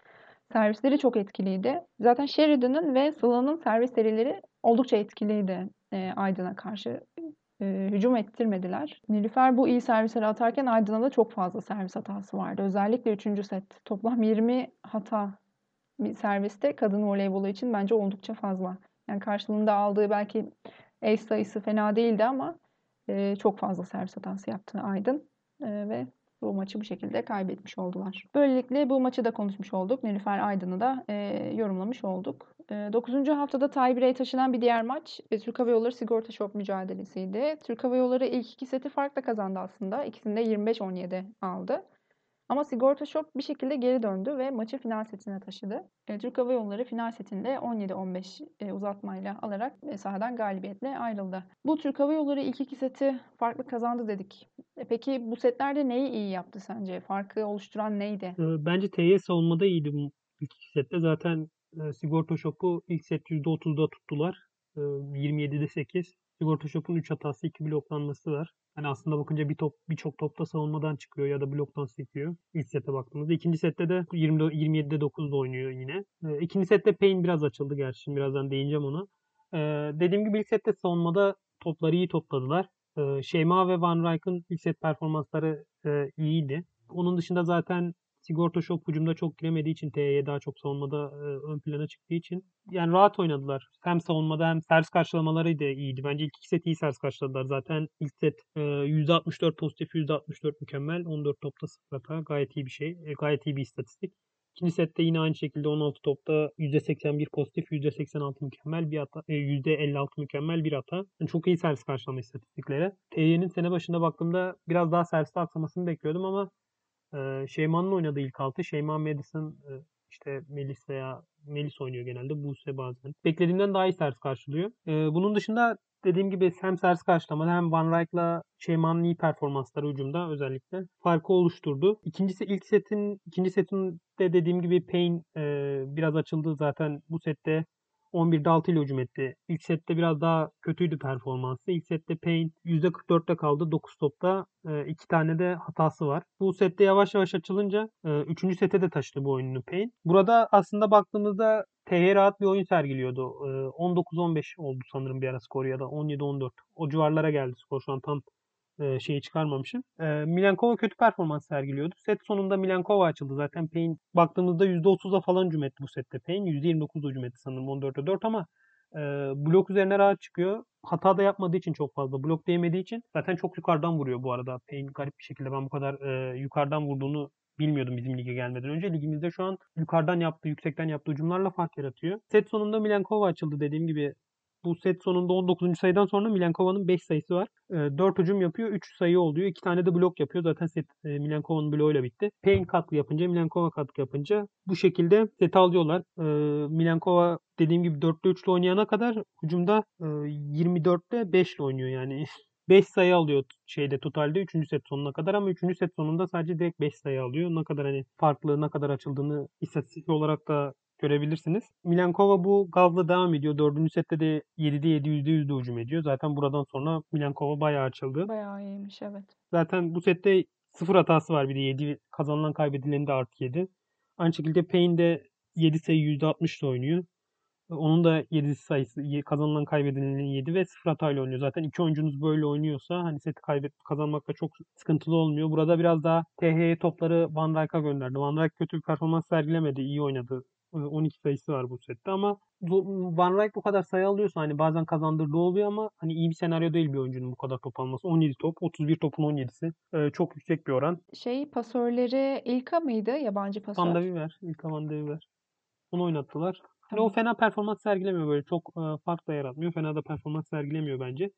Speaker 1: Servisleri çok etkiliydi. Zaten Sheridan'ın ve Sıla'nın servis serileri oldukça etkiliydi e, Aydın'a karşı. E, hücum ettirmediler. Nilüfer bu iyi servisleri atarken Aydın'a da çok fazla servis hatası vardı. Özellikle 3. set. Toplam 20 hata bir serviste kadın voleybolu için bence oldukça fazla. Yani karşılığında aldığı belki ace sayısı fena değildi ama e, çok fazla servis hatası yaptı Aydın. E, ve bu maçı bu şekilde kaybetmiş oldular. Böylelikle bu maçı da konuşmuş olduk. Nilüfer Aydın'ı da e, yorumlamış olduk. E, 9. haftada tiebreak'e taşınan bir diğer maç e, Türk Hava Yolları Sigorta Shop mücadelesiydi. Türk Hava Yolları ilk iki seti farkla kazandı aslında. İkisinde 25-17 aldı. Ama Sigorta Shop bir şekilde geri döndü ve maçı final setine taşıdı. E, Türk Hava Yolları final setinde 17-15 e, uzatmayla alarak e, sahadan galibiyetle ayrıldı. Bu Türk Hava Yolları ilk iki seti farklı kazandı dedik. E, peki bu setlerde neyi iyi yaptı sence? Farkı oluşturan neydi?
Speaker 2: E, bence TY savunmada iyiydi bu ilk iki sette. Zaten e, Sigorta Shop'u ilk set %30'da tuttular. E, 27'de 8. Sigorta Shop'un 3 hatası, 2 bloklanması var. Hani aslında bakınca bir top birçok topta savunmadan çıkıyor ya da bloktan sekiyor. İlk sete baktığımızda. ikinci sette de 20, 27'de 9'da oynuyor yine. E, ikinci sette Payne biraz açıldı gerçi. Şimdi birazdan değineceğim ona. E, dediğim gibi ilk sette savunmada topları iyi topladılar. E, Şeyma ve Van Rijk'ın ilk set performansları e, iyiydi. Onun dışında zaten Sigorta Shop hücumda çok giremediği için TY'ye daha çok savunmada e, ön plana çıktığı için yani rahat oynadılar. Hem savunmada hem servis karşılamaları da iyiydi. Bence ilk iki set iyi servis karşıladılar. Zaten ilk set e, %64 pozitif, %64 mükemmel. 14 topta 0 hata. Gayet iyi bir şey. E, gayet iyi bir istatistik. İkinci sette yine aynı şekilde 16 topta %81 pozitif, %86 mükemmel bir hata, e, %56 mükemmel bir hata. Yani çok iyi servis karşılama istatistikleri. TY'nin sene başında baktığımda biraz daha serviste aksamasını bekliyordum ama ee, Şeyma'nın oynadığı ilk altı. Şeyma Madison e, işte Melis veya Melis oynuyor genelde. Buse bazen. Beklediğimden daha iyi servis karşılıyor. Ee, bunun dışında dediğim gibi hem servis karşılamada hem Van Rijk'la Şeyma'nın iyi performansları hücumda özellikle farkı oluşturdu. İkincisi ilk setin ikinci setin de dediğim gibi Payne e, biraz açıldı zaten bu sette 11'de 6 ile hücum etti. İlk sette biraz daha kötüydü performansı. İlk sette Payne %44'te kaldı. 9 topta 2 tane de hatası var. Bu sette yavaş yavaş açılınca 3. sete de taşıdı bu oyununu Payne. Burada aslında baktığımızda TH rahat bir oyun sergiliyordu. 19-15 oldu sanırım bir ara skor ya da 17-14. O civarlara geldi skor şu an tam e, şeyi çıkarmamışım. E, kötü performans sergiliyordu. Set sonunda Milankova açıldı. Zaten Payne baktığımızda %30'a falan hücum etti bu sette Payne. %29'da hücum etti sanırım 14'e 4 ama e, blok üzerine rahat çıkıyor. Hata da yapmadığı için çok fazla. Blok değmediği için zaten çok yukarıdan vuruyor bu arada. Payne garip bir şekilde ben bu kadar e, yukarıdan vurduğunu bilmiyordum bizim lige gelmeden önce. Ligimizde şu an yukarıdan yaptığı, yüksekten yaptığı hücumlarla fark yaratıyor. Set sonunda Milankova açıldı dediğim gibi bu set sonunda 19. sayıdan sonra Milenkova'nın 5 sayısı var. E, 4 hücum yapıyor. 3 sayı oluyor. 2 tane de blok yapıyor. Zaten set e, Milenkova'nın bloğuyla bitti. Payne katkı yapınca, Milenkova katkı yapınca bu şekilde set alıyorlar. E, Milenkova dediğim gibi 4'te 3'lü oynayana kadar hücumda e, 24'te 5'le oynuyor yani. 5 sayı alıyor şeyde totalde 3. set sonuna kadar ama 3. set sonunda sadece direkt 5 sayı alıyor. Ne kadar hani farklı, ne kadar açıldığını istatistik olarak da görebilirsiniz. Milankova bu gazla devam ediyor. Dördüncü sette de 7'de 7 %100'de hücum ediyor. Zaten buradan sonra Milankova bayağı açıldı.
Speaker 1: Bayağı iyiymiş evet.
Speaker 2: Zaten bu sette sıfır hatası var bir de 7 kazanılan kaybedilenin de artı 7. Aynı şekilde Payne de 7 sayı %60 oynuyor. Onun da 7 sayısı kazanılan kaybedilenin 7 ve 0 hatayla oynuyor. Zaten iki oyuncunuz böyle oynuyorsa hani seti kaybet kazanmakta çok sıkıntılı olmuyor. Burada biraz daha TH'ye topları Van Dijk'a gönderdi. Van Dijk kötü bir performans sergilemedi. iyi oynadı 12 sayısı var bu sette ama Van Rijk bu kadar sayı alıyorsa hani bazen kazandırdığı oluyor ama hani iyi bir senaryo değil bir oyuncunun bu kadar top alması. 17 top, 31 topun 17'si. Ee, çok yüksek bir oran.
Speaker 1: Şey pasörleri İlka mıydı? Yabancı pasör.
Speaker 2: Van de Viver. İlka Van de Viver. Onu oynattılar. Hani o fena performans sergilemiyor böyle. Çok e, fark da yaratmıyor. Fena da performans sergilemiyor bence.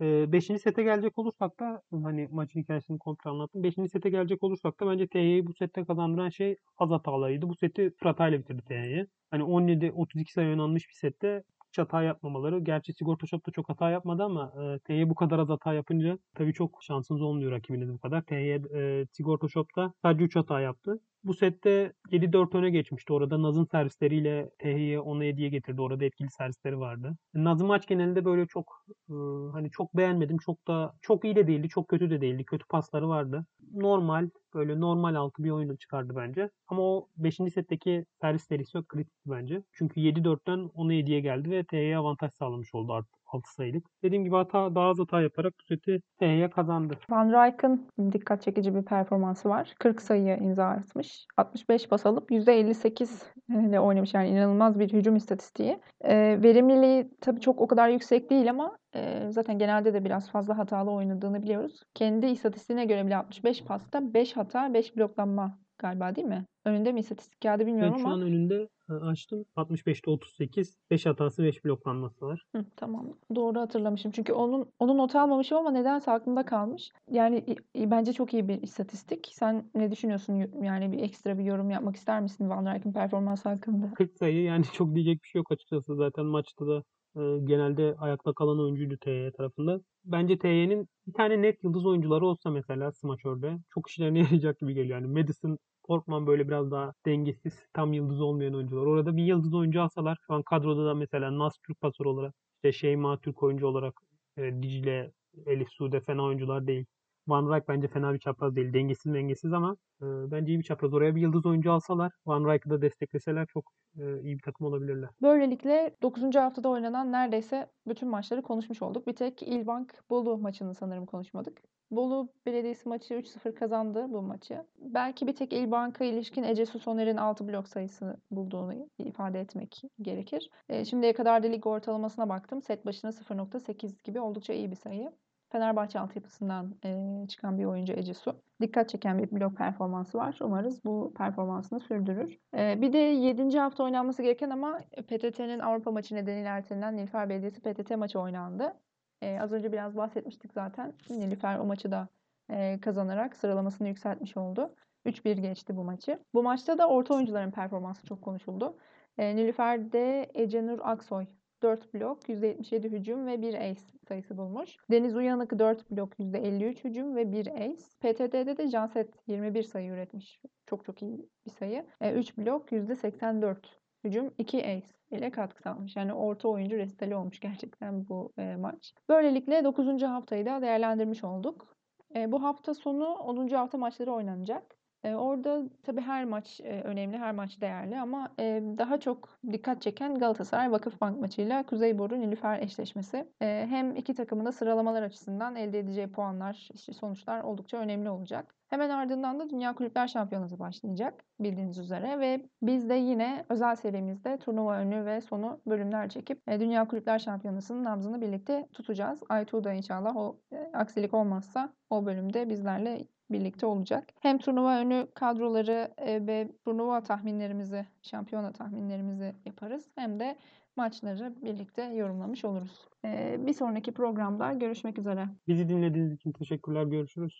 Speaker 2: E, beşinci sete gelecek olursak da hani maçın hikayesini komple anlattım. Beşinci sete gelecek olursak da bence TY'yi bu sette kazandıran şey az hatalarıydı. Bu seti fratayla bitirdi TY'yi. Hani 17-32 sayı oynanmış bir sette hiç hata yapmamaları. Gerçi Sigorta Shop da çok hata yapmadı ama e, TY bu kadar az hata yapınca tabii çok şansınız olmuyor rakibiniz bu kadar. TY e, Sigorta Shop'ta sadece 3 hata yaptı. Bu sette 7-4 öne geçmişti. Orada Naz'ın servisleriyle Tehiye ona hediye getirdi. Orada etkili servisleri vardı. Naz'ı maç genelinde böyle çok e, hani çok beğenmedim. Çok da çok iyi de değildi, çok kötü de değildi. Kötü pasları vardı. Normal, böyle normal altı bir oyunu çıkardı bence. Ama o 5. setteki servis serisi kritikti bence. Çünkü 7-4'ten ona hediye geldi ve Tehiye avantaj sağlamış oldu artık. 6 sayılık. Dediğim gibi hata daha az hata yaparak seti Tehiye kazandı.
Speaker 1: Van Rijk'ın dikkat çekici bir performansı var. 40 sayıya imza atmış. 65 pas alıp %58 ile oynamış. Yani inanılmaz bir hücum istatistiği. E, verimliliği tabii çok o kadar yüksek değil ama e, zaten genelde de biraz fazla hatalı oynadığını biliyoruz. Kendi istatistiğine göre bile 65 pasta 5 hata 5 bloklanma galiba değil mi? Önünde mi istatistik kağıdı bilmiyorum
Speaker 2: Evet şu
Speaker 1: ama.
Speaker 2: an önünde e, açtım. 65'te 38. 5 hatası 5 bloklanması var.
Speaker 1: Hı, tamam. Doğru hatırlamışım. Çünkü onun onu not almamışım ama nedense aklımda kalmış. Yani bence çok iyi bir istatistik. Sen ne düşünüyorsun? Yani bir ekstra bir yorum yapmak ister misin Van Dijk'in performansı hakkında?
Speaker 2: 40 sayı yani çok diyecek bir şey yok açıkçası. Zaten maçta da genelde ayakta kalan oyuncuydu TY tarafında. Bence TY'nin bir tane net yıldız oyuncuları olsa mesela smaçörde çok işlerine yarayacak gibi geliyor. Yani Madison, Portman böyle biraz daha dengesiz, tam yıldız olmayan oyuncular. Orada bir yıldız oyuncu alsalar şu an kadroda da mesela Nas Türk pasör olarak, işte Şeyma Türk oyuncu olarak, e, Dicle, Elif Sude fena oyuncular değil. Van Rijk bence fena bir çapraz değil. Dengesiz dengesiz ama e, bence iyi bir çapraz. Oraya bir yıldız oyuncu alsalar, Van Rijk'ı da destekleseler çok e, iyi bir takım olabilirler.
Speaker 1: Böylelikle 9. haftada oynanan neredeyse bütün maçları konuşmuş olduk. Bir tek İlbank Bolu maçını sanırım konuşmadık. Bolu Belediyesi maçı 3-0 kazandı bu maçı. Belki bir tek İlbank'a ilişkin Ece Soner'in 6 blok sayısı bulduğunu ifade etmek gerekir. E, şimdiye kadar da lig ortalamasına baktım. Set başına 0.8 gibi oldukça iyi bir sayı. Fenerbahçe altyapısından e, çıkan bir oyuncu Ece Su. Dikkat çeken bir blok performansı var. Umarız bu performansını sürdürür. E, bir de 7. hafta oynanması gereken ama PTT'nin Avrupa maçı nedeniyle ertelenen Nilüfer Belediyesi PTT maçı oynandı. E, az önce biraz bahsetmiştik zaten. Nilüfer o maçı da e, kazanarak sıralamasını yükseltmiş oldu. 3-1 geçti bu maçı. Bu maçta da orta oyuncuların performansı çok konuşuldu. E, Nilüfer'de Ecenur Aksoy 4 blok, %77 hücum ve 1 ace sayısı bulmuş. Deniz Uyanık 4 blok, %53 hücum ve 1 ace. PTT'de de Janset 21 sayı üretmiş. Çok çok iyi bir sayı. E, 3 blok, %84 hücum, 2 ace ile katkı sağlamış. Yani orta oyuncu resitali olmuş gerçekten bu e, maç. Böylelikle 9. haftayı da değerlendirmiş olduk. E, bu hafta sonu 10. hafta maçları oynanacak. Orada tabii her maç önemli, her maç değerli ama daha çok dikkat çeken Galatasaray Vakıfbank maçıyla Kuzeyboru Nilüfer eşleşmesi. Hem iki takımın da sıralamalar açısından elde edeceği puanlar, işte sonuçlar oldukça önemli olacak. Hemen ardından da Dünya Kulüpler Şampiyonası başlayacak bildiğiniz üzere ve biz de yine özel serimizde turnuva önü ve sonu bölümler çekip Dünya Kulüpler Şampiyonası'nın nabzını birlikte tutacağız. Aytuğ da inşallah o aksilik olmazsa o bölümde bizlerle birlikte olacak. Hem turnuva önü kadroları e, ve turnuva tahminlerimizi, şampiyona tahminlerimizi yaparız. Hem de maçları birlikte yorumlamış oluruz. E, bir sonraki programda görüşmek üzere.
Speaker 2: Bizi dinlediğiniz için teşekkürler. Görüşürüz.